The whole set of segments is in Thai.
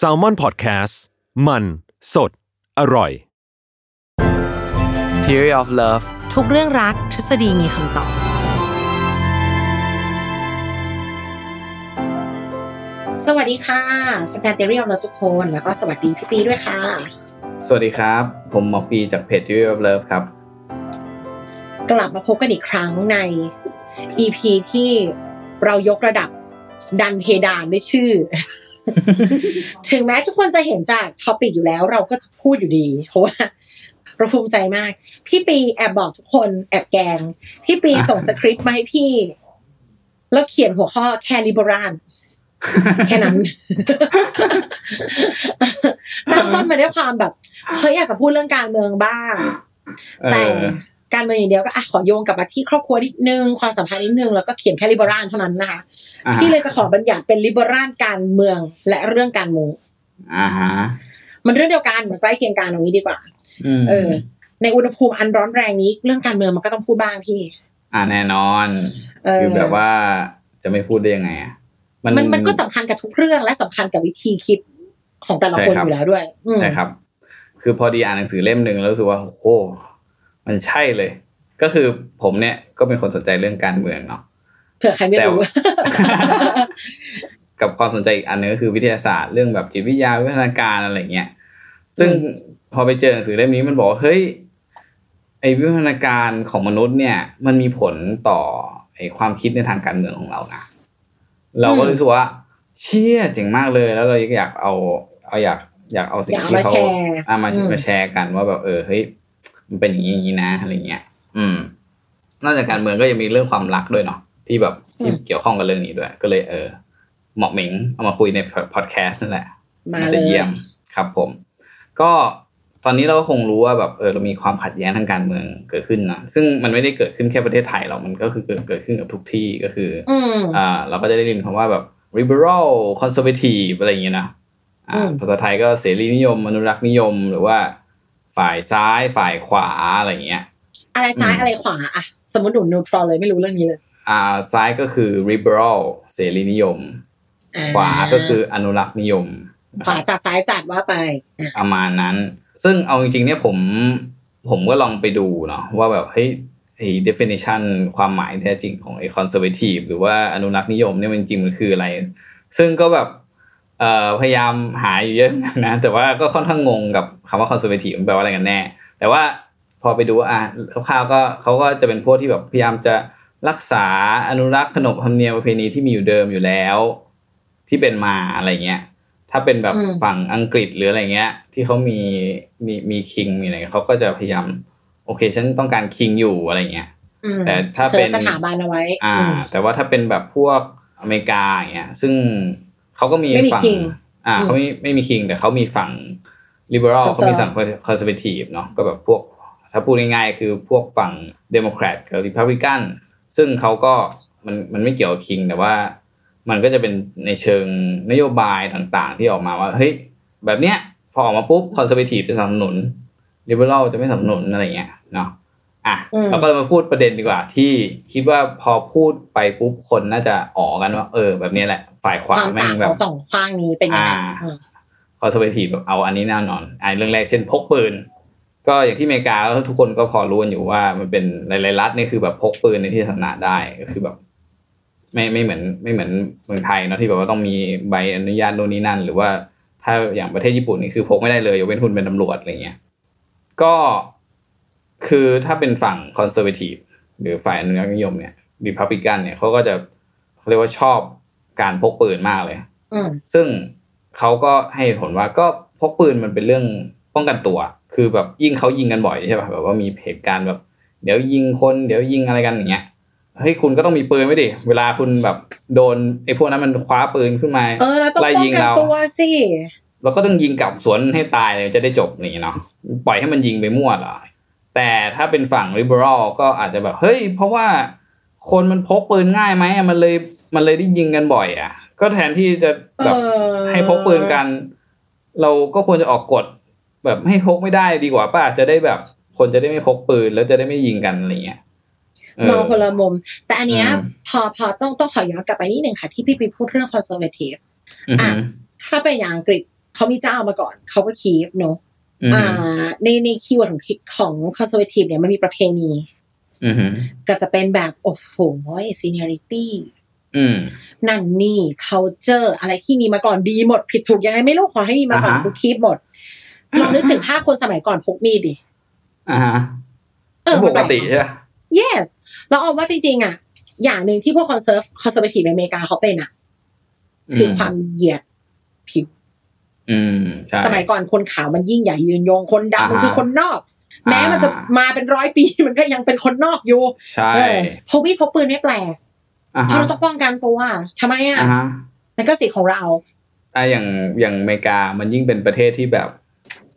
s a l m o n PODCAST มัน สด อร่อย Theory of Love ทุกเรื่องรักทฤษฎีมีคำตอบ สวัสดีค่ะแฟนๆเทอรี่ของเราทุกคน แล้วก็สวัสดีพี่ปีด้วยค่ะ สวัสดีครับ ผมหมอปีจากเพจ Theory of Love ครับ กลับมาพบกันอีกครั้งใน EP ที่เรายกระดับ ดันเพดานด้วยชื่อ ถึงแม้ทุกคนจะเห็นจาก topic อยู่แล้ว เราก็จะพูดอยู่ดี เพราะว่าเราภูมิใจมาก พี่ปีแอบบอกทุกคนแอบแกง พี่ปีส่งสคริปต์มาให้พี่ แล้วเขียนหัวข้อแค่ลิเบอร่านแค่นั้นตั้งต้นมาด้วยความแบบเฮ้ยอยากจะพูดเรื่องการเมืองบ้าง แต่ การเมืองอย่างเดียวก็อะขอโยงกลับมาที่ครอบครัวนิดนึงความสัมพันธ์นิดนึงแล้วก็เขียนแค่ลิเบอรานเท่านั้นนะคะอ่าฮะพี่เลยจะขอบัญญัติเป็นลิเบอรานการเมืองและเรื่องการเมืองอ่าฮะมันเรื่องเดียวกันมันใกล้เคียงกันตรงนี้ดีกว่าอืมเออ ในอุณหภูมิอันร้อนแรงนี้ เรื่องการเมืองมันก็ต้องพูดบ้างพี่ อ่าแน่นอนเออคือแบบว่าจะไม่พูดได้ยังไงอะมันมันก็สำคัญกับทุกเรื่องและสำคัญกับวิธีคิดของแต่ละคนใช่ครับอยู่แล้วด้วยอืมใช่ครับ คือพอดีอ่านหนังสือเล่มหนึ่งแล้วรู้สึกว่าโอ้โห มันใช่เลย ก็คือผมเนี่ยก็เป็นคนสนใจเรื่องการเมืองเนาะเผื่อใครไม่รู้กับความสนใจอีกอันนึงก็คือวิทยาศาสตร์เรื่องแบบจิตวิทยาวิวัฒนาการอะไรเงี้ยซึ่งอืมพอไปเจอหนังสือเล่มนี้มันบอกว่าเฮ้ยไอวิวัฒนาการของมนุษย์เนี่ย มันมีผลต่อไอความคิดในทางการเมืองของเรานะเราก็รู้สึกว่า เชี่ยเจ๋งมากเลย แล้วเราอยากเอาเอาอยากอยากเอาสิ่งอยากเอาที่มาเขาแชร์อะมาอืมมาแชร์กันว่าแบบเออเฮ้ย มันเป็นอย่างนี้อย่างนี้นะอะไรเงี้ย อืม นอกจากการเมืองก็ยังมีเรื่องความรักด้วยเนาะที่แบบที่เกี่ยวข้องกับเรื่องนี้ด้วย ก็เลยเออเหมาะเหม็งเอามาคุยในพอดแคสต์นั่นแหละมาน่าเลจะยเยี่ยมครับ ผม ก็ตอนนี้เราก็คงรู้ว่าแบบเออเรามีความขัดแย้งทางการเมืองเกิดขึ้นนะซึ่งมันไม่ได้เกิดขึ้นแค่ประเทศไทยหรอกมันก็คือเกิดเกิดขึ้นกับทุกที่ก็คือออืมอ่า เราก็จะได้ยินคำว่าแบบ liberal conservative อะไรอย่างเงี้ยนะอ่าอืมภาษาไทยก็เสรีนิยมอนุรักษ์นิยมหรือว่า ฝ่ายซ้ายฝ่ายขวาอะไรอย่างเงี้ย อะไรซ้ายอืมอะไรขวาอะสมมติหนูนิวทรอลเลยไม่รู้เรื่องนี้เลย อ่าซ้ายก็คือ liberal เสรีนิยมอ่ขวาก็คืออนุรักษ์นิยมนะขครับวาจัดซ้ายจัดว่าไปอะประมาณนั้น ซึ่งเอาจริงๆเนี่ยผมผมก็ลองไปดูเนาะว่าแบบเฮ้ยไอ้ definition ความหมายแท้จริงของไอ้ conservative หรือว่าอนุรักษ์นิยมเนี่ยมันจริงๆมันคืออะไร ซึ่งก็แบบเอ่อ พยายามหาอยู่เยอะนะแต่ว่าก็ค่อนข้างงงกับคำว่า conservative มันแปลว่าอะไรกันแน่ แต่ว่าพอไปดูว่าอะคร่าวๆก็เขาก็จะเป็นพวกที่แบบพยายามจะรักษาอนุรักษ์ขนบธรรมเนียมประเพณีที่มีอยู่เดิมอยู่แล้ว ที่เป็นมาอะไรเงี้ย ถ้าเป็นแบบอืมฝั่งอังกฤษหรืออะไรเงี้ย ที่เขามีมีมีคิงมีอะไรเขาก็จะพยายามโอเคฉันต้องการคิงอยู่อะไรเงี้ยอืมแต่ถ้าเสิเป็ร์นชสถาบันเอาไว้ อ่าอืมแต่ว่าถ้าเป็นแบบพวกอเมริกาอย่างเงี้ย ซึ่ง เขาก็มีไม่มีฝั่ง king อ่าอืมเขาไม่ไม่มีคิง แต่เขามีฝั่ง liberal Conserv เขามีฝั่ง conservative เนาะก็แบบพวก ถ้าพูดง่ายๆคือพวกฝั่ง Democrat กับ Republican ซึ่งเขาก็มันมันไม่เกี่ยวกับคิง แต่ว่ามันก็จะเป็นในเชิงนโยบายต่างๆ ที่ออกมาว่าเฮ้ยแบบเนี้ยพอออกมาปุ๊บ conservative จะสนับสนุน liberal จะไม่สนับสนุนอะไรเงี้ยเนาะ อะอืมเราก็เลยมาพูดประเด็นดีกว่า ที่คิดว่าพอพูดไปปุ๊บคนน่าจะอ๋อกันว่า เออ แบบนี้แหละ ฝ่ายขวาความแม่ต่างงแบขบองสองข้างนี้เป็นยังไงอ่าอืมคอนเซอร์เวทีฟแบบเอาอันนี้แน่นอนอ่าเรื่องแรกเช่นพกปืน ก็อย่างที่อเมริกาก็ทุกคนก็พอรู้กันอยู่ว่ามันเป็นหลายๆรัฐนี่คือแบบพกปืนในที่สาธารณะได้ก็คือแบบ ไม่ไม่เหมือนไม่เหมือนเมืองไทยเนาะที่แบบว่าต้องมีใบอนุญาตโน่นนี่นั่น หรือว่าถ้าอย่างประเทศญี่ปุ่นนี่คือพกไม่ได้เลยยกเว้นคุณเป็นตำรวจอะไรเงี้ยก็ คือถ้าเป็นฝั่งคอนเซอร์เวทีฟหรือฝ่ายอนุรักษ์นิยมเนี่ยรีพับลิกันเนี่ยเขาก็จะเขาเรียกว่าชอบการพกปืนมากเลยอืมซึ่งเขาก็ให้เหตุผลว่าก็พกปืนมันเป็นเรื่องป้องกันตัว คือแบบยิ่งเขายิงกันบ่อยใช่ป่ะแบบว่ามีเหตุการณ์แบบ เดี๋ยวยิงคนเดี๋ยวยิงอะไรกันอย่างเงี้ยเฮ้ยคุณก็ต้องมีปืนไว้ดิเวลาคุณแบบโดนไอ้พวกนั้นมันคว้าปืนขึ้นมาเออเราต้องไล่ป้องยิงกันเราตัวสิเราก็ต้องยิงกลับสวนให้ตายเลยจะได้จบนี่เนาะปล่อยให้มันยิงไปมั่วเหรอ แต่ถ้าเป็นฝั่ง liberal ก็อาจจะแบบเฮ้ย เพราะว่าคนมันพกปืนง่ายไหมอะมันเลยมันเลยได้ยิงกันบ่อย อะ ก็แทนที่จะเอแบบอให้พกปืนกัน เราก็ควรจะออกกฎแบบให้พกไม่ได้ดีกว่าป่ะจะได้แบบ คนจะได้ไม่พกปืนแล้วจะได้ไม่ยิงกันอะไรเงี้ยเออมองคนละมุม แต่อันเนี้ยอืมพอพอต้องต้องขอย้อนกลับไปนิดหนึ่งค่ะ ที่พี่ปีพูดเรื่อง conservative อือหือถ้าเป็นอย่างอังกฤษเขามีเจ้ามาก่อน เขาก็ keep เนอะอืออ่หือา ในใน keyword ของของ conservative เนี่ยมันมีประเพณีอือหือก็จะเป็นแบบโอ้โห seniority อืมนั่นนี่ culture อะไรที่มีมาก่อนดีหมด ผิดถูกยังไงไม่รู้ขอให้มีมาก่อนอ่าฮะถูก keep หมดลองนึกถึงภาพคนสมัยก่อนพกมีดดิอ่าฮะเออปมันกแปลกติใช่ปะ yes แล้วเอาว่าจริงๆอะ อย่างหนึ่งที่พวก conserv conservative ในอเมริกาเขาเป็นอะ คือความเหยียดผิว อืมใช่สมัยก่อนคนขาวมันยิ่งใหญ่ยืนยงคนดำมันอ่าฮะคือคนนอกอ่าแม้มันจะมาเป็นร้อยปีมันก็ยังเป็นคนนอกอยู่ใช่เออพกมีดพกปืนไม่แปลกอ่าเพราะฮะเราต้องป้องกันตัวทำไมอะอ่าฮะนั่นก็สิทธิ์ของเราอะอย่างอย่างอเมริกามันยิ่งเป็นประเทศที่แบบ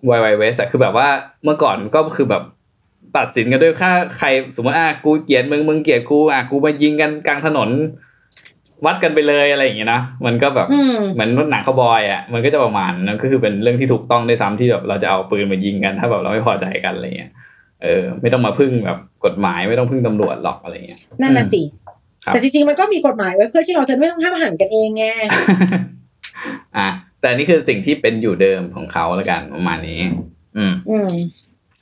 วายวายเวสอะคือแบบว่าเมื่อก่อนก็คือแบบตัดสินกันด้วยค่าใครสมมติอะกูเกลียดมึงมึงเกลียดกูอะกูมายิงกันกลางถนน วัดกันไปเลยอะไรอย่างเงี้ยนะมันก็แบบอืมเหมือนหนังคาวบอยอะมันก็จะประมาณนั้นก็คือเป็นเรื่องที่ถูกต้องได้วยซ้ำที่แบบเราจะเอาปืนมายิงกัน ถ้าแบบเราไม่พอใจกันอะไรเงี้ยเออ ไม่ต้องมาพึ่งแบบกฎหมายไม่ต้องพึ่งตำรวจหรอกอะไรเงี้ยนั่นน่ะสิครับแต่จริงๆมันก็มีกฎหมายไว้เพื่อที่เราจะไม่ต้องห้ามอาหารกันเองไงอะแต่นี่คือสิ่งที่เป็นอยู่เดิมของเขาแล้วกันประมาณนี้ อืมอืม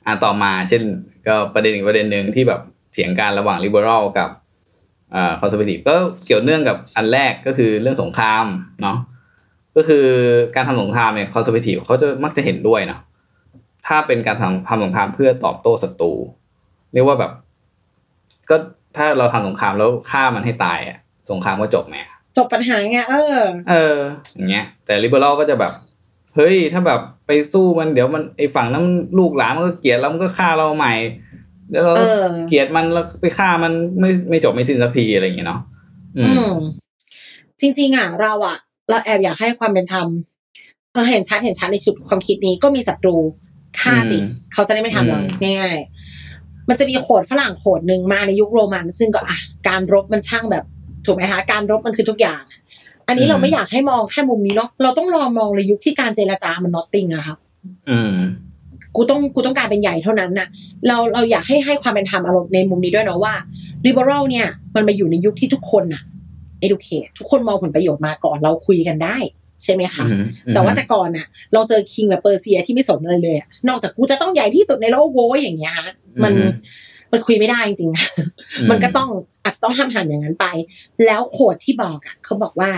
อะต่อมาเช่น ก็ประเด็นอีกประเด็นหนึ่งที่แบบเถียงกันระหว่าง liberal กับ อ่า conservative ก็เกี่ยวเนื่องกับอันแรกก็คือเรื่องสงครามเนาะก็คือการทำสงครามเนี่ย conservative เขาจะมักจะเห็นด้วยเนาะถ้าเป็นการทำทำสงครามเพื่อตอบโต้ศัตรูเรียกว่าแบบ ก็ถ้าเราทำสงครามแล้วฆ่ามันให้ตายอะสงครามก็จบไหมจบปัญหาไงเออ เออ อย่างเงี้ย แต่ liberal ก็จะแบบ เฮ้ย ถ้าแบบไปสู้มันเดี๋ยวมันไอฝั่งนั้นมันลูกหลานมันก็เกลียดแล้วมันก็ฆ่าเราใหม่ แล้วเราเออเกลียดมันแล้วไปฆ่ามันไม่ไม่จบไม่สิ้นสักทีอะไรอย่างเงี้ยเนาะอือืมมจริง ๆอะเราอะ เราแอบอยากให้ความเป็นธรรมเออเห็นชัดเห็นชัดในชุดความคิดนี้ก็มีศัตรูฆ่าสิอืมเขาจะได้ไม่ทำเราอืมง่ายๆมันจะมีโขดฝรั่งโขดหนึ่งมาในยุคโรมัน ซึ่งก็อะการรบมันช่างแบบถูกไหมคะการรบมันคือทุกอย่าง อันนี้เราไม่อยากให้มองแค่มุมนี้เนาะเราต้องลองมองในยุคที่การเจรจามันนอตติงอะครับอืม กูต้องกูต้องการเป็นใหญ่เท่านั้นน่ะเราเราอยากให้ให้ความเป็นธรรมอารมณ์ในมุมนี้ด้วยเนาะว่า liberal เนี่ย มันมาอยู่ในยุคที่ทุกคนน่ะ educate ทุกคนมองผลประโยชน์มาก่อนเราคุยกันได้ใช่ไหมคะอืมแต่ว่าแต่ก่อนน่ะ เราเจอ king แบบเปอร์เซียที่ไม่สนอะไรเลยอะนอกจากกูจะต้องใหญ่ที่สุดในโลกโว้ยอย่างเงี้ยฮะมันอืมมันคุยไม่ได้จริงๆนะมันก็ต้องอาจจะต้องห้ำหั่นอย่างนั้นไป แล้ว quote ที่บอกอะเขาบอกว่า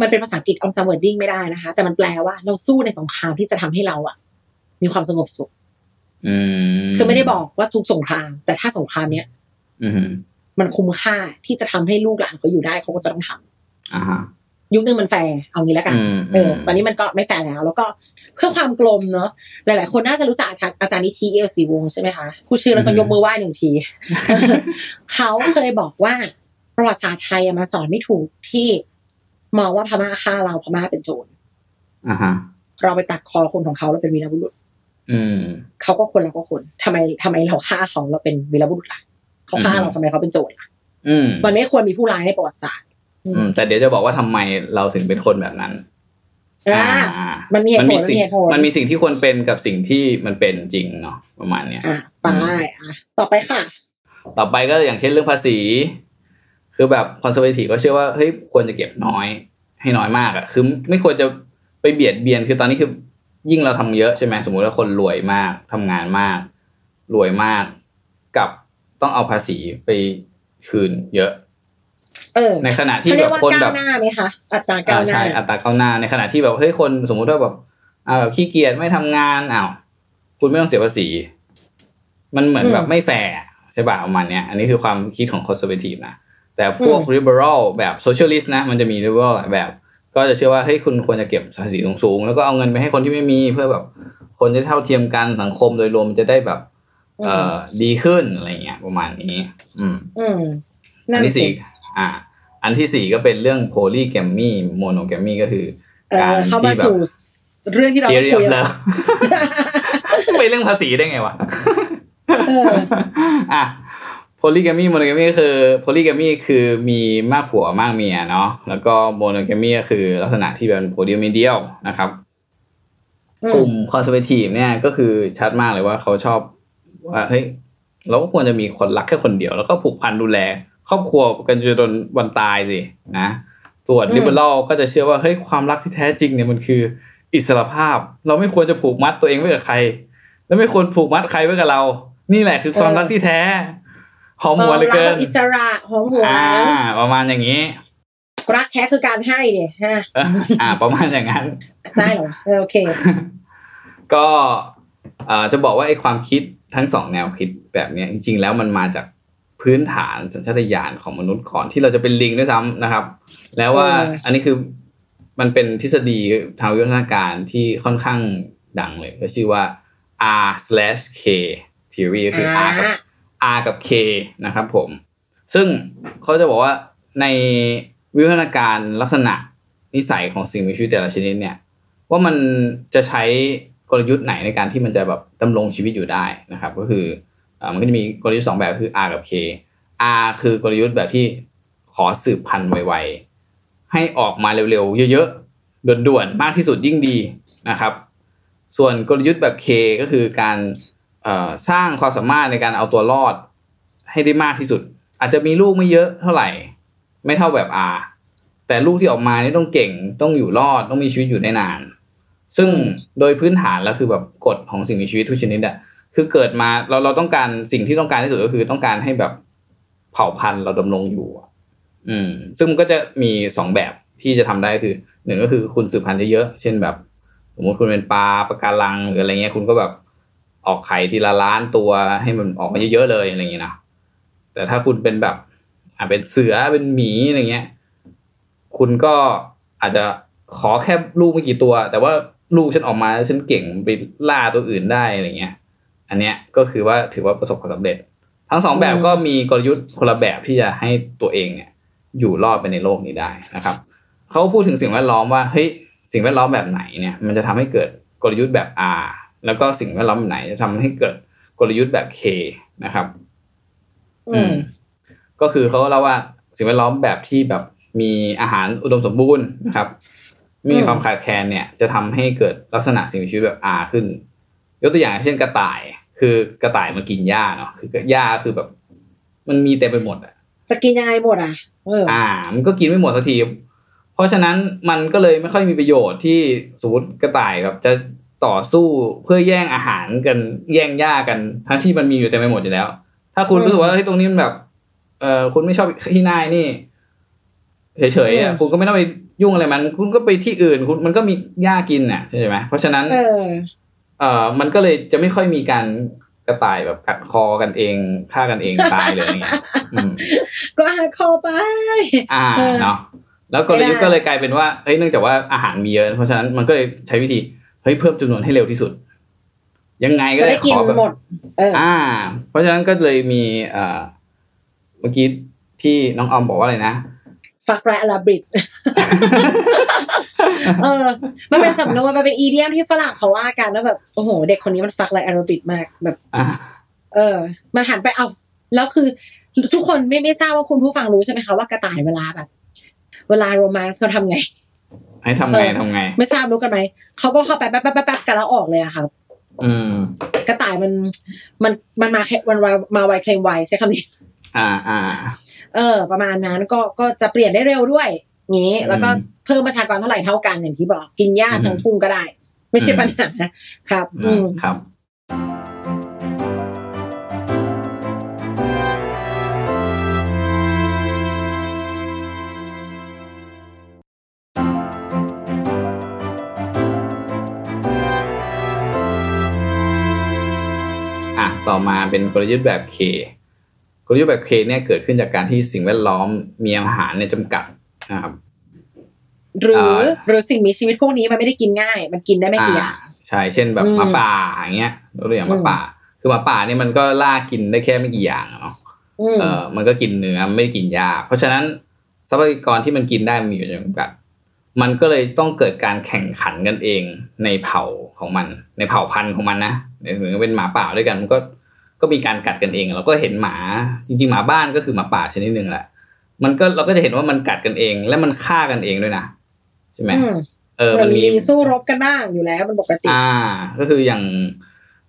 มันเป็นภาษาอังกฤษอ n ซ m เวิร์ดดิ้งไม่ได้นะคะ แต่มันแปลว่าเราสู้ในสงครามที่จะทำให้เราอะ มีความสงบสุขอืมคือไม่ได้บอกว่าทุกสงคราม แต่ถ้าสงครามเนี้ยอืมมันคุ้มค่าที่จะทำให้ลูกหลานเขาอยู่ได้เขาก็จะต้องทำอ่าฮะยุคนึงมันแฟร์เอางี้แล้วกันอืมเออตอนนี้มันก็ไม่แฟร์แล้ว แล้วก็เพื่อความกลมเนาะหลาย ๆ คนน่าจะรู้จักอาจารย์นิธิเอียวศรีวงศ์ใช่ไหมคะพูดชื่อเราต้องยกมือไหว้หนึ่งทีเขาเคยบอกว่าประวัติศาสตร์ไทยอะมาสอนไม่ถูกที่มองว่าพม่าฆ่าเราพม่าเป็นโจรอ่าฮะเราไปตัดคอคนของเขาเราเป็นวีรบุรุษอืม เขาก็คนเราก็คนทำไมทำไมเราฆ่าเขาเราเป็นวีรบุรุษล่ะเขาฆ่าเราอืมทำไมเขาเป็นโจรล่ะอืมมันไม่ควรมีผู้ร้ายในประวัติศาสตร์ อืม แต่เดี๋ยวจะบอกว่าทำไมเราถึงเป็นคนแบบนั้นอ่าอ่ามันมีเหตุผลสิ่งมันมีเหตุผลมันมีสิ่งที่ควรเป็นกับสิ่งที่มันเป็นจริงเนาะประมาณเนี้ยอะไปอะต่อไปค่ะ ต่อไปก็อย่างเช่นเรื่องภาษี คือแบบคอนเซอร์เวทีฟก็เชื่อว่าเฮ้ยควรจะเก็บน้อย ให้น้อยมากอะคือไม่ควรจะไปเบียดเบียนคือตอนนี้คือ ยิ่งเราทำเยอะใช่ไหมสมมุติว่าคนรวยมากทำงานมาก รวยมากกับต้องเอาภาษีไปคืนเยอะ เออ ในขณะที่เขาแบเรียบกว่าคนแบก้าวบหน้าไหมคะอัตราก้าวหน้าใช่อัตราก้าวหน้า ในขณะที่แบบเฮ้ยคนสมมุติว่าแบบอ่าแบบขี้เกียจไม่ทำงานอ้าวคุณไม่ต้องเสียภาษี มันเหมือนอืมแบบไม่แฟร์ใช่ป่ะประมาณเนี้ยอันนี้คือความคิดของ conservative นะแต่พวก liberal แบบ socialist นะ มันจะมี liberal หลายแบบ ก็จะเชื่อว่าเฮ้ยคุณควรจะเก็บภาษีสูงๆแล้วก็เอาเงินไปให้คนที่ไม่มีเพื่อแบบ คนจะเท่าเทียมกันสังคมโดยรวมจะได้แบบ เอ่อดีขึ้นอะไรเงี้ยประมาณนี้ อืมอืมนั่อันนที่สิสี่อ่า อันที่สี่ก็เป็นเรื่องโพลีแกมมี่โมโนแกมมี่ก็คือเออเข้ามาที่แบบสู่เรื่องที่เรา theory คุย of แล้ว love ไปเรื่องภาษีได้ไงวะเอออะ โพลีแกมมี่โมโนแกมมี่ก็คือpolygamy คือมีมากผัวมากเมียเนาะแล้วก็ monogamy ก็คือลักษณะที่เป็นผัวเดียวเมียเดียวนะครับอืมกลุ่ม conservative เนี่ยก็คือชัดมากเลยว่าเขาชอบว่าเฮ้ยเราก็ควรจะมีคนรักแค่คนเดียว แล้วก็ผูกพันดูแล ครอบครัวกันจนวันตายสินะส่วน liberal ก็จะเชื่อว่าเฮ้ยความรักที่แท้จริงเนี่ยมันคืออิสรภาพ เราไม่ควรจะผูกมัดตัวเองไว้กับใคร และไม่ควรผูกมัดใครไว้กับเรา นี่แหละคือความรักที่แท้ หอมหัวเหลือเกิรันแบบอิสระหอมหัวอ่า ประมาณอย่างนี้ รักแท้คือการให้เนี่ยฮะเอออ่า ประมาณอย่างนั้นได้เหรอเออโอเค ก็เอ่อจะบอกว่าไอ้ความคิดทั้งสองแนวคิดแบบเนี้ยจริง ๆ แล้วมันมาจากพื้นฐานสัญชาตญาณของมนุษย์ก่อนที่เราจะเป็นลิงด้วยซ้ำนะครับ แล้วว่าเอออัอันนี้คือมันเป็นทฤษฎีทางวิวัฒนาการที่ค่อนข้างดังเลยก็ชื่อว่า R slash K theory ก็คือ R กับ R กับ K นะครับผม ซึ่งเขาจะบอกว่าในวิวัฒนาการลักษณะนิสัยของสิ่งมีชีวิตแต่ละชนิดเนี่ย ว่ามันจะใช้กลยุทธ์ไหนในการที่มันจะแบบดำรงชีวิตอยู่ได้นะครับ ก็คืออมันก็จะมีกลยุทธ์สองแบบคือ R กับ K R คือกลยุทธ์แบบที่ขอสืบพันธุ์ไวๆให้ออกมาเร็วๆเยอะๆด่วนๆมากที่สุดยิ่งดีนะครับ ส่วนกลยุทธ์แบบ K ก็คือการ สร้างความสามารถในการเอาตัวรอดให้ได้มากที่สุด อาจจะมีลูกไม่เยอะเท่าไหร่ ไม่เท่าแบบ R แต่ลูกที่ออกมานี่ต้องเก่งต้องอยู่รอดต้องมีชีวิตอยู่ได้นาน ซึ่งโดยพื้นฐานแล้วคือแบบกฎของสิ่งมีชีวิตทุกชนิดอะคือเกิดมาเราเราต้องการสิ่งที่ต้องการที่สุดก็คือต้องการให้แบบเผ่าพันธุ์เราดำรงอยู่อืม ซึ่งก็จะมีสองแบบที่จะทำได้คือหนึ่งก็คือคุณสืบพันธุ์เยอะๆเช่นแบบ สมมติคุณเป็นปลาปะการังหรืออะไรเงี้ยคุณก็แบบ ออกไข่ทีละล้านตัวให้มันออกมาเยอะๆเลยอะไรอย่างเงี้ยนะแต่ถ้าคุณเป็นแบบอ่าเป็นเสือเป็นหมีอะไรเงี้ย คุณก็อาจจะขอแค่ลูกไม่กี่ตัว แต่ว่าลูกฉันออกมาแล้วฉันเก่งไปล่าตัวอื่นได้อะไรเงี้ย อันเนี้ยก็คือว่าถือว่าประสบความสำเร็จ ทั้งสองแบบก็มีกลยุทธ์คนละแบบที่จะให้ตัวเองเนี่ย อยู่รอดไปในโลกนี้ได้นะครับเขาพูดถึงสิ่งแวดล้อมว่าเฮ้ยสิ่งแวดล้อมแบบไหนเนี่ย มันจะทำให้เกิดกลยุทธ์แบบ R แล้วก็สิ่งแวดล้อมแบบไหนจะทำให้เกิดกลยุทธ์แบบ K นะครับ อืม ก็คือเขาเล่าว่าสิ่งแวดล้อมแบบที่แบบมีอาหารอุดมสมบูรณ์นะครับไมมีอืมความขาดแคลนเนี่ย จะทำให้เกิดลักษณะสิ่งมีชีวิตแบบ R ขึ้น ยกตัวอย่างเช่นกระต่าย คือกระต่ายมันกินหญ้าเนาะ คือหญ้าคือแบบ มันมีเต็มไปหมดอะจะกินยังไงหมดอะเอออ่า มันก็กินไม่หมดสักที เพราะฉะนั้นมันก็เลยไม่ค่อยมีประโยชน์ที่สมมติกระต่ายแบบจะ ต่อสู้เพื่อแย่งอาหารกันแย่งหญ้ากันทั้งที่มันมีอยู่เต็มไปหมดอยู่แล้ว ถ้าคุณอืมรู้สึกว่าเฮ้ยตรงนี้มันแบบ เออคุณไม่ชอบที่นายนี่เฉยๆอะอืมคุณก็ไม่ต้องไปยุ่งอะไรมัน คุณก็ไปที่อื่น คุณมันก็มีหญ้ากินน่ะใช่ไหมเพราะฉะนั้น เออเอ่อมันก็เลยจะไม่ค่อยมีการกระต่ายแบบกัดคอกันเองฆ่ากันเองตายเลยอย่างเงี้ยอืมก็หาคอไป อ่าเออเนาะแล้วกลยุทธ์ไม่ได้ก็เลยกลายเป็นว่าเฮ้ยเนื่องจากว่าอาหารมีเยอะ เพราะฉะนั้นมันก็เลยใช้วิธี เฮ้ยเพิ่มจำนวนให้เร็วที่สุด ยังไงก็จะได้ได้กิขนอแบบหมดเอออ่า เพราะฉะนั้นก็เลยมีเอ่อเมื่อกี้ที่น้องออมบอกว่าอะไรนะฟักแรลาบริดเออ มันเป็นสำนวนมันเป็นอีเดียมที่ฝรั่งเขาว่ากันแล้วแบบโอ้โห เด็กคนนี้มันฟักไรแอโรบิดมากแบบอ่าเออ มันหันไปเอาแล้วคือ ทุกคนไม่ไม่ทราบว่าคุณผู้ฟังรู้ใช่ไหมคะว่ากระต่ายเวลาแบบ เวลาโรแมนต์เขาทำไง ให้ทำไงเออทำไง ไม่ทราบรู้กันไหมเขาก็เข้าไปแป๊บแป๊บแป๊บแป๊บกันแล้วออกเลยอะค่ะอืม กระต่ายมันมันมันมาแค่มันมามาไวเคลมไวใช้คำนี้ อ่าอ่า เออ ประมาณนั้นก็ก็จะเปลี่ยนได้เร็วด้วยงี้ แล้วก็อืมเพิ่มประชากรเท่าไหร่เท่ากันอย่างที่บอกกินหญ้าอืมทั้งทุ่งก็ได้ ไม่ใช่อืมปัญหาครับ อืมครับ อะต่อมาเป็นกลยุทธ์แบบ K กลยุทธ์แบบ K เนี่ยเกิดขึ้นจากการที่สิ่งแวดล้อมมีอาหารเนี่ยจำกัดนะครับหรืออ่าหรือสิ่งมีชีวิตพวกนี้มันไม่ได้กินง่าย มันกินได้ไม่กี่อย่างใช่เช่นแบบอืมหมาป่าอย่างเงี้ยยกตัวอย่างหมาอืมป่า คือหมาป่าเนี่ยมันก็ล่ากินได้แค่ไม่กี่อย่างอะเนาะอืมเออมันก็กินเนื้อไม่ได้กินหญ้าเพราะฉะนั้นทรัพยากรที่มันกินได้มันมีอยู่จำกัด มันก็เลยต้องเกิดการแข่งขันกันเองในเผ่าของมัน ในเผ่าพันธุ์ของมันนะหรือเป็นหมาป่าด้วยกันมันก็ก็มีการกัดกันเอง เราก็เห็นหมาจริงๆหมาบ้านก็คือหมาป่าชนิดหนึ่งแหละมันก็เราก็จะเห็นว่ามันกัดกันเอง และมันฆ่ากันเองด้วยนะใช่ไหมอืมเออมัมันนมีมีสู้รบกันบ้างอยู่แล้วมันปกติ อ่า ก็คืออย่าง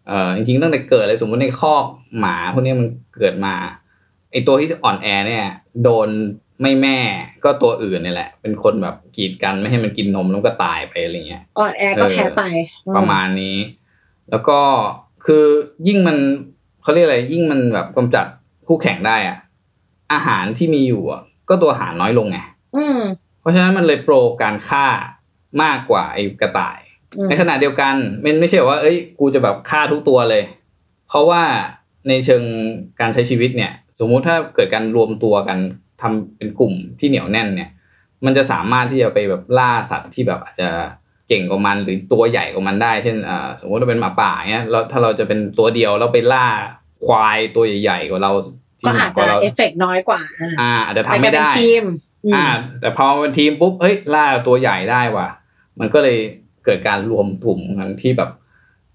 เอ่อจริงๆตั้งแต่เกิดเลยสมมติในคอกหมาพวกนี้มันเกิดมาไอตัวที่อ่อนแอเนี่ย โดน ไม่แม่ก็ตัวอื่นเนี่ยแหละ เป็นคนแบบกีดกันไม่ให้มันกินนมแล้วก็ตายไปอะไรเงี้ยอ่อนแอก็แพ้ไปอืประมาณนี้ แล้วก็คือยิ่งมันเขาเรียกอะไร ยิ่งมันแบบกำจัดคู่แข่งได้อะอาหารที่มีอยู่อะก็ตัวอาหารน้อยลงไงอืมเพราะฉะนั้นมันเลยโปรการฆ่ามากกว่าไอ้กระต่ายอืมในขณะเดียวกันมันไม่ใช่ว่า เอ้ย กูจะแบบฆ่าทุกตัวเลย เพราะว่าในเชิงการใช้ชีวิตเนี่ย สมมุติถ้าเกิดการรวมตัวกัน ทำเป็นกลุ่มที่เหนียวแน่นเนี่ย มันจะสามารถที่จะไปแบบล่าสัตว์ที่แบบอาจจะเก่งกว่ามันหรือตัวใหญ่กว่ามันได้ เช่นอ่าสมมติเราเป็นหมาป่าเงี้ยแล้วถ้าเราจะเป็นตัวเดียวแล้วไปล่าควายตัวใหญ่ๆกว่าเราที่ก็หนัอาจกกว่าจะเราเอฟเฟกต์น้อยกว่า อะอ่าอาจจะไปทำกันไม่เป็นได้ทีมอืมอ่า แต่พอเป็นทีมปุ๊บเฮ้ยล่าตัวใหญ่ได้ว่ะ มันก็เลยเกิดการรวมกลุ่มกันที่แบบ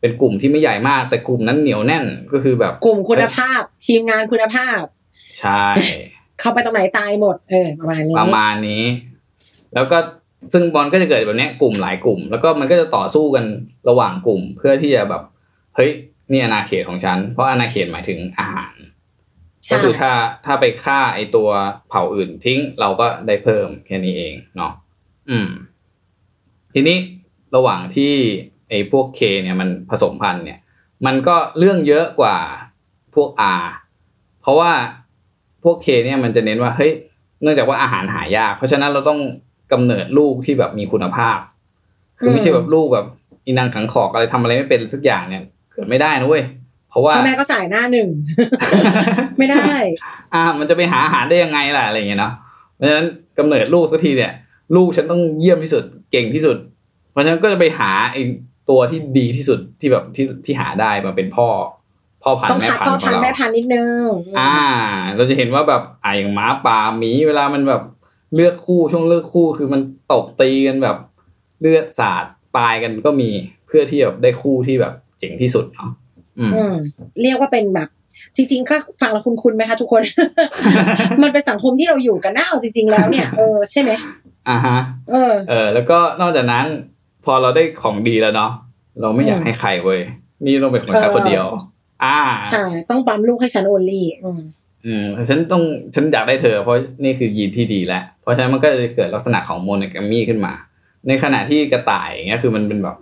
เป็นกลุ่มที่ไม่ใหญ่มาก แต่กลุ่มนั้นเหนียวแน่นก็คือแบบ กลุ่มคุณภาพ ทีมงานคุณภาพ ใช่ เข้าไปตรงไหนตายหมด เออ ประมาณนี้ ประมาณนี้ แล้วก็ซึ่งบอลก็จะเกิดแบบเนี้ยกลุ่มหลายกลุ่ม แล้วก็มันก็จะต่อสู้กันระหว่างกลุ่ม เพื่อที่จะแบบเฮ้ยนี่อาณาเขตของฉัน เพราะอาณาเขตหมายถึงอาหารใช่ก็คือถ้าถ้าไปฆ่าไอตัวเผ่าอื่นทิ้งเราก็ได้เพิ่มแค่นี้เองเนาะอืม ทีนี้ระหว่างที่ไอพวกเคเนี่ยมันผสมพันธุ์เนี่ย มันก็เรื่องเยอะกว่าพวก R เพราะว่า พวกเคเนี่ยมันจะเน้นว่าเฮ้ยเนื่องจากว่าอาหารหายาก เพราะฉะนั้นเราต้องกำเนิดลูกที่แบบมีคุณภาพ คือไม่ใช่แบบลูกแบบอีนางขังขอกอะไรทำอะไรไม่เป็นทุกอย่างเนี่ยเกิดไม่ได้นะเว้ยเพราะว่าพ่อแม่ก็สายหน้าหนึ่งไม่ได้ อ่า มันจะไปหาอาหารได้ยังไงล่ะอะไรอย่างเงี้ยเนาะเพราะฉะนั้นกำเนิดลูกสักทีเนี่ย ลูกฉันต้องเยี่ยมที่สุดเก่งที่สุด เพราะฉะนั้นก็จะไปหาไอ้ตัวที่ดีที่สุดที่แบบที่ที่หาได้มาเป็นพ่อ พ่อพันต้องธุ์แม่คัดพันพ่อธุ์ขอพันงธุ์เราแม่พันธุ์นิดนึง อ่า เราจะเห็นว่าแบบอ่าอย่างหมาป่าหมีเวลามันแบบเลือกคู่ช่วงเลือกคู่คือมันตบตีกันแบบเลือดสาดตายกันก็มีเพื่อที่แบบได้คู่ที่แบบเจ๋งที่สุดเนาะอืมอืมเรียกว่าเป็นแบบ จริง ๆ ก็ฟังแล้วคุณคุณไหมคะทุกคน มันเป็นสังคมที่เราอยู่กันน่าเอาจริง ๆ แล้วเนี่ยเออใช่ไหมอ่าฮะ เออ เออ แล้วก็นอกจากนั้น พอเราได้ของดีแล้วเนาะเราไม่อยากอืมให้ใครเว้ยนี่ต้องเป็นของฉันเออคนเดียว อ่าใช่ต้องปั๊มลูกให้ฉันโอลี่อืมอืมฉันต้องฉันอยากได้เธอ เพราะนี่คือยีนที่ดีแล้ว เพราะฉะนั้นมันก็จะเกิดลักษณะของโมโนแกรมี่ขึ้นมา ในขณะที่กระต่ายอย่างเงี้ยคือมันเป็นแบบ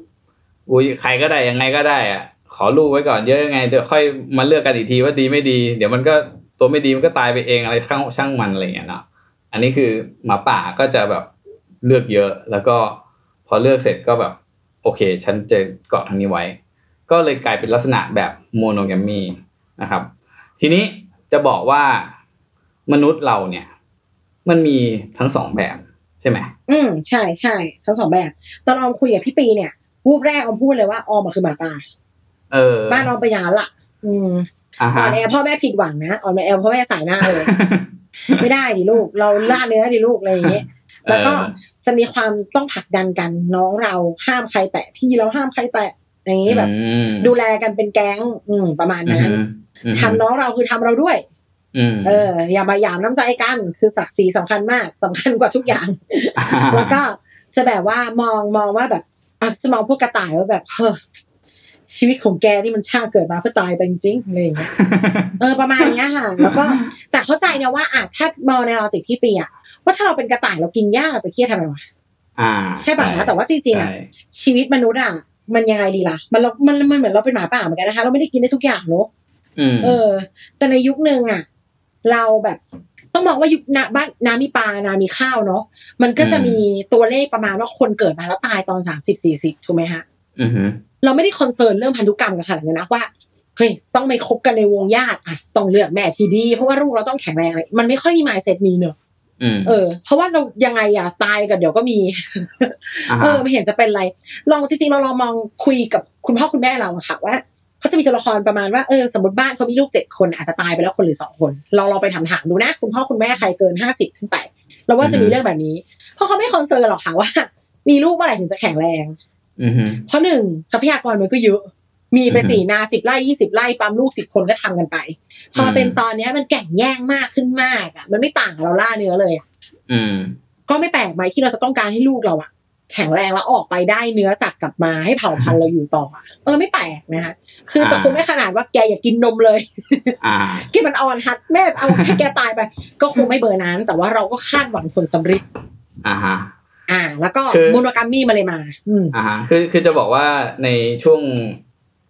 อุ้ยใครก็ได้ยังไงก็ได้อะขอลูกไว้ก่อนเยอะยังไงเดี๋ยวค่อยมาเลือกกันอีกทีว่าดีไม่ดี เดี๋ยวมันก็ตัวไม่ดีมันก็ตายไปเองอะไรข้างช่างมันอะไรอย่างเงี้ยเนาะอันนี้คือหมาป่าก็จะแบบเลือกเยอะ แล้วก็พอเลือกเสร็จก็แบบ โอเค ฉันจะเกาะทางนี้ไว้ ก็เลยกลายเป็นลักษณะแบบโมโนแกรมีนะครับ ทีนี้จะบอกว่ามนุษย์เราเนี่ย มันมีทั้งสองแบบใช่ไหมอืมใช่ใช่ทั้งสองแบบ ตอนออมคุยกับพี่ปีเนี่ยวูบแรกออมพูดเลยว่าออมอะคือหมาป่าเออบ้านออมเป็นอย่างนั้นละอืมอ่าฮะ on air พ่อแม่ผิดหวังนะ on air พ่อแม่ส่ายหน้าเลยไม่ได้ดิลูก เราล่าเนื้อดิลูกอะไรอย่างเงี้ยแล้วก็จะมีความต้องผลักดันกันน้องเราห้ามใครแตะพี่เราห้ามใครแตะ อย่างนี้แบบอืมดูแลกันเป็นแก๊ง อืมประมาณนั้นอืมทำน้องเราคือทำเราด้วยอืมเออ อย่ามาหยามน้ำใจกัน คือศักดิ์ศรีสำคัญมากสำคัญกว่าทุกอย่าง แล้วก็จะแบบว่ามองมองว่าแบบอะจะมองพวกกระต่ายว่าแบบเฮ้อชีวิตของแกนี่มันช่างเกิดมาเพื่อตายไปจริงๆอะไรอย่างเงี้ยเออประมาณเนี้ยค่ะ แล้วก็แต่เข้าใจนะว่าอะถ้ามองในลอจิกพี่ปีอะว่าถ้าเราเป็นกระต่ายเรากินหญ้าเราจะเครียดทำไมวะอ่าใช่ป่ะคะแต่ว่าจริงๆอะใช่ชีวิตมนุษย์อะ มันยังไงดีล่ะ มันเรามันมันเหมือนเราเป็นหมาป่าเหมือนกันนะคะ เราไม่ได้กินได้ทุกอย่างเนอะอืมเออ แต่ในยุคหนึ่งอะเราแบบต้องมองว่ายุคนาบ้านน้ำมีปลานามีข้าวเนาะมันก็จะมีตัวเลขประมาณว่าคนเกิดมาแล้วตายตอนสามสิบสี่สิบถูกไหมฮะอืมเราไม่ได้ concern เรื่องพันธุกรรมกันขนาดนั้นนะว่าเฮ้ยต้องไม่คบกันในวงญาติอะต้องเลือกแม่ที่ดี เพราะว่าลูกเราต้องแข็งแรงอะไรมันไม่ค่อยมี mindset นี้เนอะอืม เออ เพราะว่าเรายังไงอะตายกันเดี๋ยวก็มีอ่าเอฮะอไม่เห็นจะเป็นไร ลองจริงๆเราลองมองคุยกับคุณพ่อคุณแม่เราอะค่ะว่าเขาจะมีตัวละครประมาณว่าเออสมมติบ้านเขามีลูกเจ็ดคนอาจจะตายไปแล้วคนหรือสองคนเราเราไปถามถามๆดูนะคุณพ่อคุณแม่ใครเกินห้าสิบขึ้นไปเราว่าจะมีเรื่องแบบนี้ เพราะเขาไม่ concern หรอกค่ะว่า มีลูกเมื่อไหร่ถึงจะแข็งแรงอือฮึเพราะหนึ่งทรัพยากรมันก็เยอะ มีไปอือฮึสี่นาสิบไร่ยี่สิบไร่ปั๊มลูกสิบคนก็ทำกันไป พอมาอืมเป็นตอนเนี้ยมันแก่งแย่งมากขึ้นมากอะ มันไม่ต่างกับเราล่าเนื้อเลยอะอืมก็ไม่แปลกไหมที่เราจะต้องการให้ลูกเราอะ แข็งแรงแล้วออกไปได้เนื้อสัตว์กลับมาให้เผ่าพันธุ์เราอยู่ต่ออะเออไม่แปลกนะคะคือแต่อ่าคงไม่ขนาดว่าแกอย่ากินนมเลยอ่ากินมันอ่อนหัดแม่จะเอาให้แกตายไป ก็คงไม่เบอร์นั้น แต่ว่าเราก็คาดหวังผลสำเร็จอ่าฮะอ่า แล้วก็คือโมโนกามีมาเลยมา อืมอ่าฮะคือคือจะบอกว่าในช่วง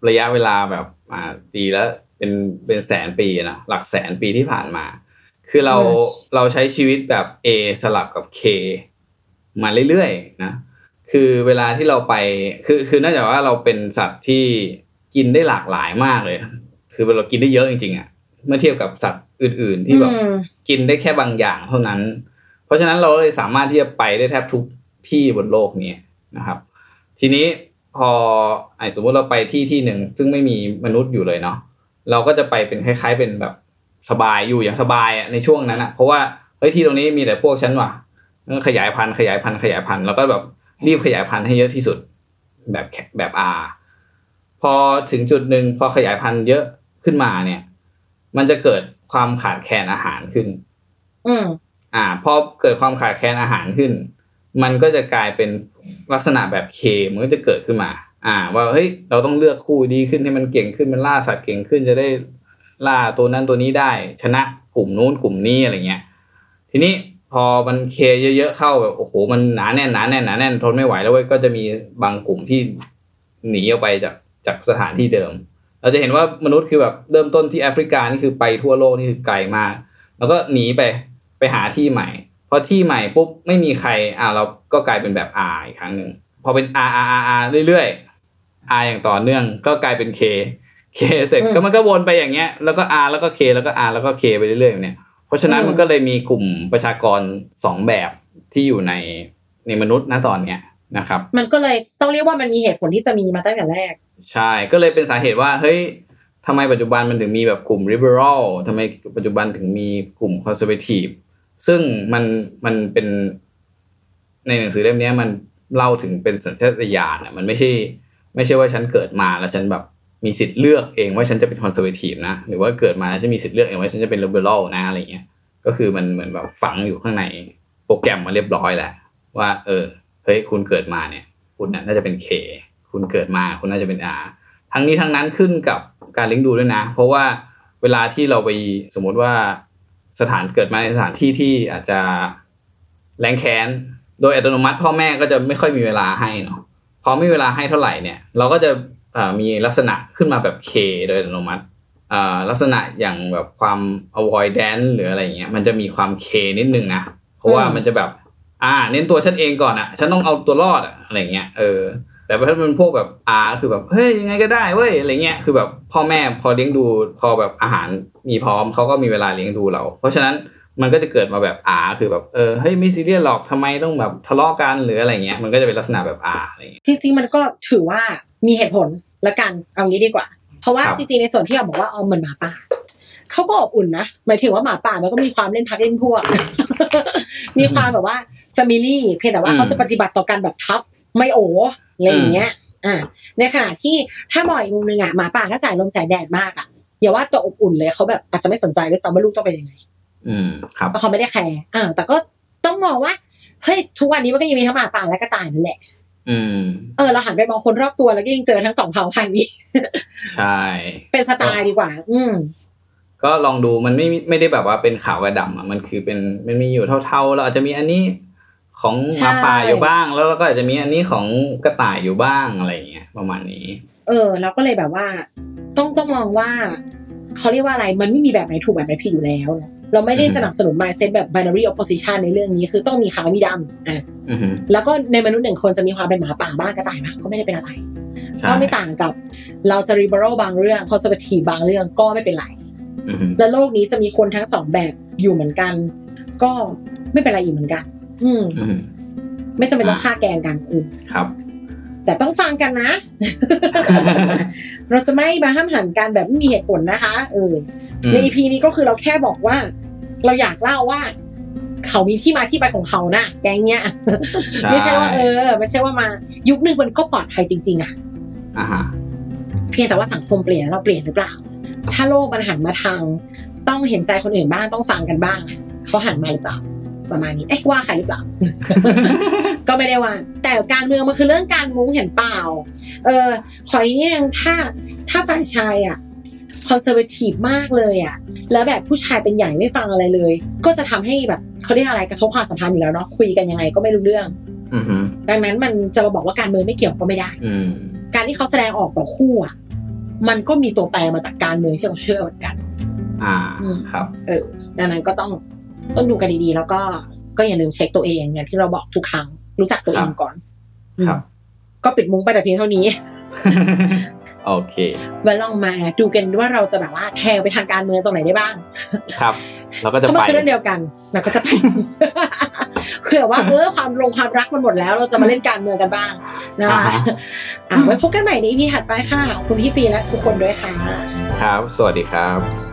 ระยะเวลาแบบอ่าตีแล้วเป็นเป็นแสนปีนะหลักแสนปีที่ผ่านมา คือเราอืมเราใช้ชีวิตแบบ A สลับกับ K มาเรื่อยๆนะคือเวลาที่เราไปคือคือเนื่องจากว่าเราเป็นสัตว์ที่กินได้หลากหลายมากเลย คือเรากินได้เยอะจริงๆอะเมื่อเทียบกับสัตว์อื่น ๆ ที่แบบอืมกินได้แค่บางอย่างเท่านั้น เพราะฉะนั้นเราเลยสามารถที่จะไปได้แทบทุกที่บนโลกนี้นะครับ ทีนี้ พอไอ้สมมติเราไปที่ที่หนึ่งซึ่งไม่มีมนุษย์อยู่เลยเนาะเราก็จะไปเป็นคล้าย ๆ เป็นแบบสบายอยู่อย่างสบายอะในช่วงนั้นอะเพราะว่าเฮ้ยที่ตรงนี้มีแต่พวกฉันว่ะเออขยายพันธุ์ขยายพันธุ์ขยายพันธุ์แล้วก็แบบรีบขยายพันธุ์ให้เยอะที่สุดแบบแคแบบอาพอถึงจุดหนึ่งพอขยายพันธุ์เยอะขึ้นมาเนี่ย มันจะเกิดความขาดแคลนอาหารขึ้น อืมอ่าพอเกิดความขาดแคลนอาหารขึ้น มันก็จะกลายเป็นลักษณะแบบเคมันก็จะเกิดขึ้นมา อ่า ว่าเฮ้ยเราต้องเลือกคู่ดีขึ้นให้มันเก่งขึ้นมันล่าสัตว์เก่งขึ้นจะได้ล่าตัวนั้นตัวนี้ได้ ชนะกลุ่มนู้นกลุ่มนี้อะไรเงี้ย ทีนี้พอมันเคเยอะๆเข้าแบบโอ้โหมันหนาแน่นหนาแน่นหนาแน่นทนไม่ไหวแล้วเว้ยก็จะมีบางกลุ่มที่หนีออกไปจากจากสถานที่เดิม เราจะเห็นว่ามนุษย์คือแบบเริ่มต้นที่แอฟริกานี่คือไปทั่วโลกนี่คือไกลมาก แล้วก็หนีไปไปหาที่ใหม่ พอที่ใหม่ปุ๊บไม่มีใครอ่าเราก็กลายเป็นแบบ R อีกครั้งหนึ่งพอเป็น R R R R เรื่อยๆ R อย่างต่อเนื่องก็กลายเป็น K K เสร็จอืมก็มันก็วนไปอย่างเงี้ยแล้วก็ R แล้วก็ K แล้วก็ R แล้วก็ K ไปเรื่อยๆอย่างเนี้ยเพราะฉะนั้นอืมมันก็เลยมีกลุ่มประชากรสองแบบที่อยู่ในในมนุษย์ณตอนเนี้ยนะครับ มันก็เลยต้องเรียกว่ามันมีเหตุผลที่จะมีมาตั้งแต่แรก ใช่ก็เลยเป็นสาเหตุว่าเฮ้ยทำไมปัจจุบันมันถึงมีแบบกลุ่ม liberal ทำไมปัจจุบันถึงมีกลุ่ม conservative ซึ่งมันมันเป็นในหนังสือเล่มนี้มันเล่าถึงเป็นสัญชาตญาณอะมันไม่ใช่ ไม่ใช่ว่าฉันเกิดมาแล้วฉันแบบมีสิทธิ์เลือกเองว่าฉันจะเป็น conservative นะหรือว่าเกิดมาฉันมีสิทธิ์เลือกเองว่าฉันจะเป็น liberal นะอะไรเงี้ยก็คือมันเหมือนแบบฝังอยู่ข้างในโปรแกรมมาเรียบร้อยแหละ ว่า เออเฮ้ยคุณเกิดมาเนี่ย คุณน่าจะเป็น K คุณเกิดมาคุณน่าจะเป็น R ทั้งนี้ทั้งนั้นขึ้นกับการเลี้ยงดูด้วยนะ เพราะว่าเวลาที่เราไปสมมติว่า สถานเกิดมาในสถานที่ที่อาจจะแรงแค้น โดยอัตโนมัติ พ่อแม่ก็จะไม่ค่อยมีเวลาให้เนาะพอไม่มีเวลาให้เท่าไหร่เนี่ย เราก็จะมีลักษณะขึ้นมาแบบ K โดยอัตโนมัติลักษณะอย่างแบบความ avoidance หรืออะไรอย่างเงี้ยมันจะมีความ K นิดนึงนะ เพราะว่ามันจะแบบ อ่า เน้นตัวฉันเองก่อนอะฉันต้องเอาตัวรอดอะอะไรเงี้ยเออ แต่ถ้าเป็นพวกแบบอาคือแบบเฮ้ยยังไงก็ได้เว้ยอะไรเงี้ยคือแบบพ่อแม่พอเลี้ยงดูพอแบบอาหารมีพร้อมเขาก็มีเวลาเลี้ยงดูเรา เพราะฉะนั้นมันก็จะเกิดมาแบบอาคือแบบเออเฮ้ยไม่ซีเรียสหรอกทำไมต้องแบบทะเลาะกันหรืออะไรเงี้ยมันก็จะเป็นลักษณะแบบอาอะไรเงี้ยจริงๆมันก็ถือว่ามีเหตุผลละกันเอางี้ดีกว่า เพราะว่าครับจริงๆในส่วนที่เราบอกว่าเอาเหมือนหมาป่าเขาก็อบอุ่นนะหมายถึงว่าหมาป่ามันก็มีความเล่นพรรคเล่นพวก มีความแบบว่า family เพียงแต่ว่าอืมเขาจะปฏิบัติต่อกันแบบ tough ไม่โอ๋ อะไรอย่างเงี้ย อ่าในขณะที่ถ้ามองอีกมุมหนึ่งอะหมาป่าถ้าสายลมสายแดดมากอะอย่าว่าตัวอบอุ่นเลยเขาแบบอาจจะไม่สนใจด้วยซ้ำว่าลูกต้องเป็นยังไง อืม ครับเพราะเขาไม่ได้แคร์อ่าแต่ก็ต้องมองว่าเฮ้ยทุกวันนี้มันก็ยังมีทั้งหมาป่าและกระต่ายนั่นแหละ อืม เออเราหันไปมองคนรอบตัวแล้วก็ยังเจอทั้งสองเผ่าพันธุ์นี้ใช่ เป็นสไตล์ดีกว่า อืมก็ลองดูมันไม่ไม่ได้แบบว่าเป็นขาวกับดำอะมันคือเป็นมันมีอยู่เท่าๆ เราอาจจะมีอันนี้ ของหมาป่าใช่อยู่บ้าง แล้วเราก็อาจจะมีอันนี้ของกระต่ายอยู่บ้างอะไรอย่างเงี้ยประมาณนี้ เออเราก็เลยแบบว่า ต้องต้องมองว่าเขาเรียกว่าอะไรมันไม่มีแบบไหนถูกแบบไหนผิดอยู่แล้วเนอะเราไม่ได้อือฮึสนับสนุน mindset แบบ binary opposition ในเรื่องนี้ คือต้องมีขาวมีดำอะอือฮึแล้วก็ในมนุษย์หนึ่งคนจะมีความเป็นหมาป่าบ้างกระต่ายบ้างก็ไม่ได้เป็นอะไรใช่ก็ไม่ต่างกับ เราจะ liberal บางเรื่อง conservative บางเรื่องก็ไม่เป็นไรอือฮึและโลกนี้จะมีคนทั้งสองแบบอยู่เหมือนกัน ก็ไม่เป็นไรอีกเหมือนกัน อืมอือฮึไม่จำเป็นต้องฆ่าแกล้งกันอืมครับ แต่ต้องฟังกันนะ เราจะไม่มาห้ามหันกันแบบไม่มีเหตุผลนะคะเออใน EP นี้ก็คือเราแค่บอกว่า เราอยากเล่าว่า เขามีที่มาที่ไปของเขานะแกงเนี้ยไม่ใช่ว่าเออ ไม่ใช่ว่ามา ยุคหนึ่งมันก็ปลอดภัยจริง ๆอะอ่าฮะเพียงแต่ว่าสังคมเปลี่ยนเราเปลี่ยนหรือเปล่า ถ้าโลกมันหันมาทาง ต้องเห็นใจคนอื่นบ้างต้องฟังกันบ้างอะเขาหันมาหรือเปล่า ประมาณนี้ เอ๊ะว่าใครหรือเปล่า ก็ไม่ได้ว่า แต่การเมืองมันคือเรื่องการมุ้งเห็นเปล่า เออขออีกนิดนึงถ้าถ้าฝ่ายชายอะคอนเซอร์เวทีฟมากเลยอะ แล้วแบบผู้ชายเป็นใหญ่ไม่ฟังอะไรเลย ก็จะทำให้แบบเขาเรียกอะไรกระทบความสัมพันธ์อยู่แล้วเนาะคุยกันยังไงก็ไม่รู้เรื่องอือฮึดังนั้นมันจะมาบอกว่าการเมืองไม่เกี่ยวก็ไม่ได้อืมการที่เขาแสดงออกต่อคู่อะมันก็มีตัวแปรมาจากการเมืองที่เราเชื่อเหมือนกัน อ่าอืมครับ เออดังนั้นก็ต้อง ต้องดูกันดีๆ แล้วก็ก็อย่าลืมเช็คตัวเองอย่างที่เราบอกทุกครั้ง รู้จักตัวเองก่อนครับอืมก็ปิดมุ้งไปแต่เพียงเท่านี้โอเคไว้ลองมาดูกันว่าเราจะแบบว่าแทงไปทางการเมืองตรงไหนได้บ้าง ครับเราก็จะเพราะมันไปคือเรื่องเดียวกันเราก็จะไปเผื่อว่าเออความลงความรักมันหมดแล้ว เราจะมาเล่นการเมืองกันบ้างนะคะอะไว้พบกันใหม่ใน EP ถัดไปค่ะขอบคุณพี่ปีและทุกคนด้วยค่ะ ครับ สวัสดีครับ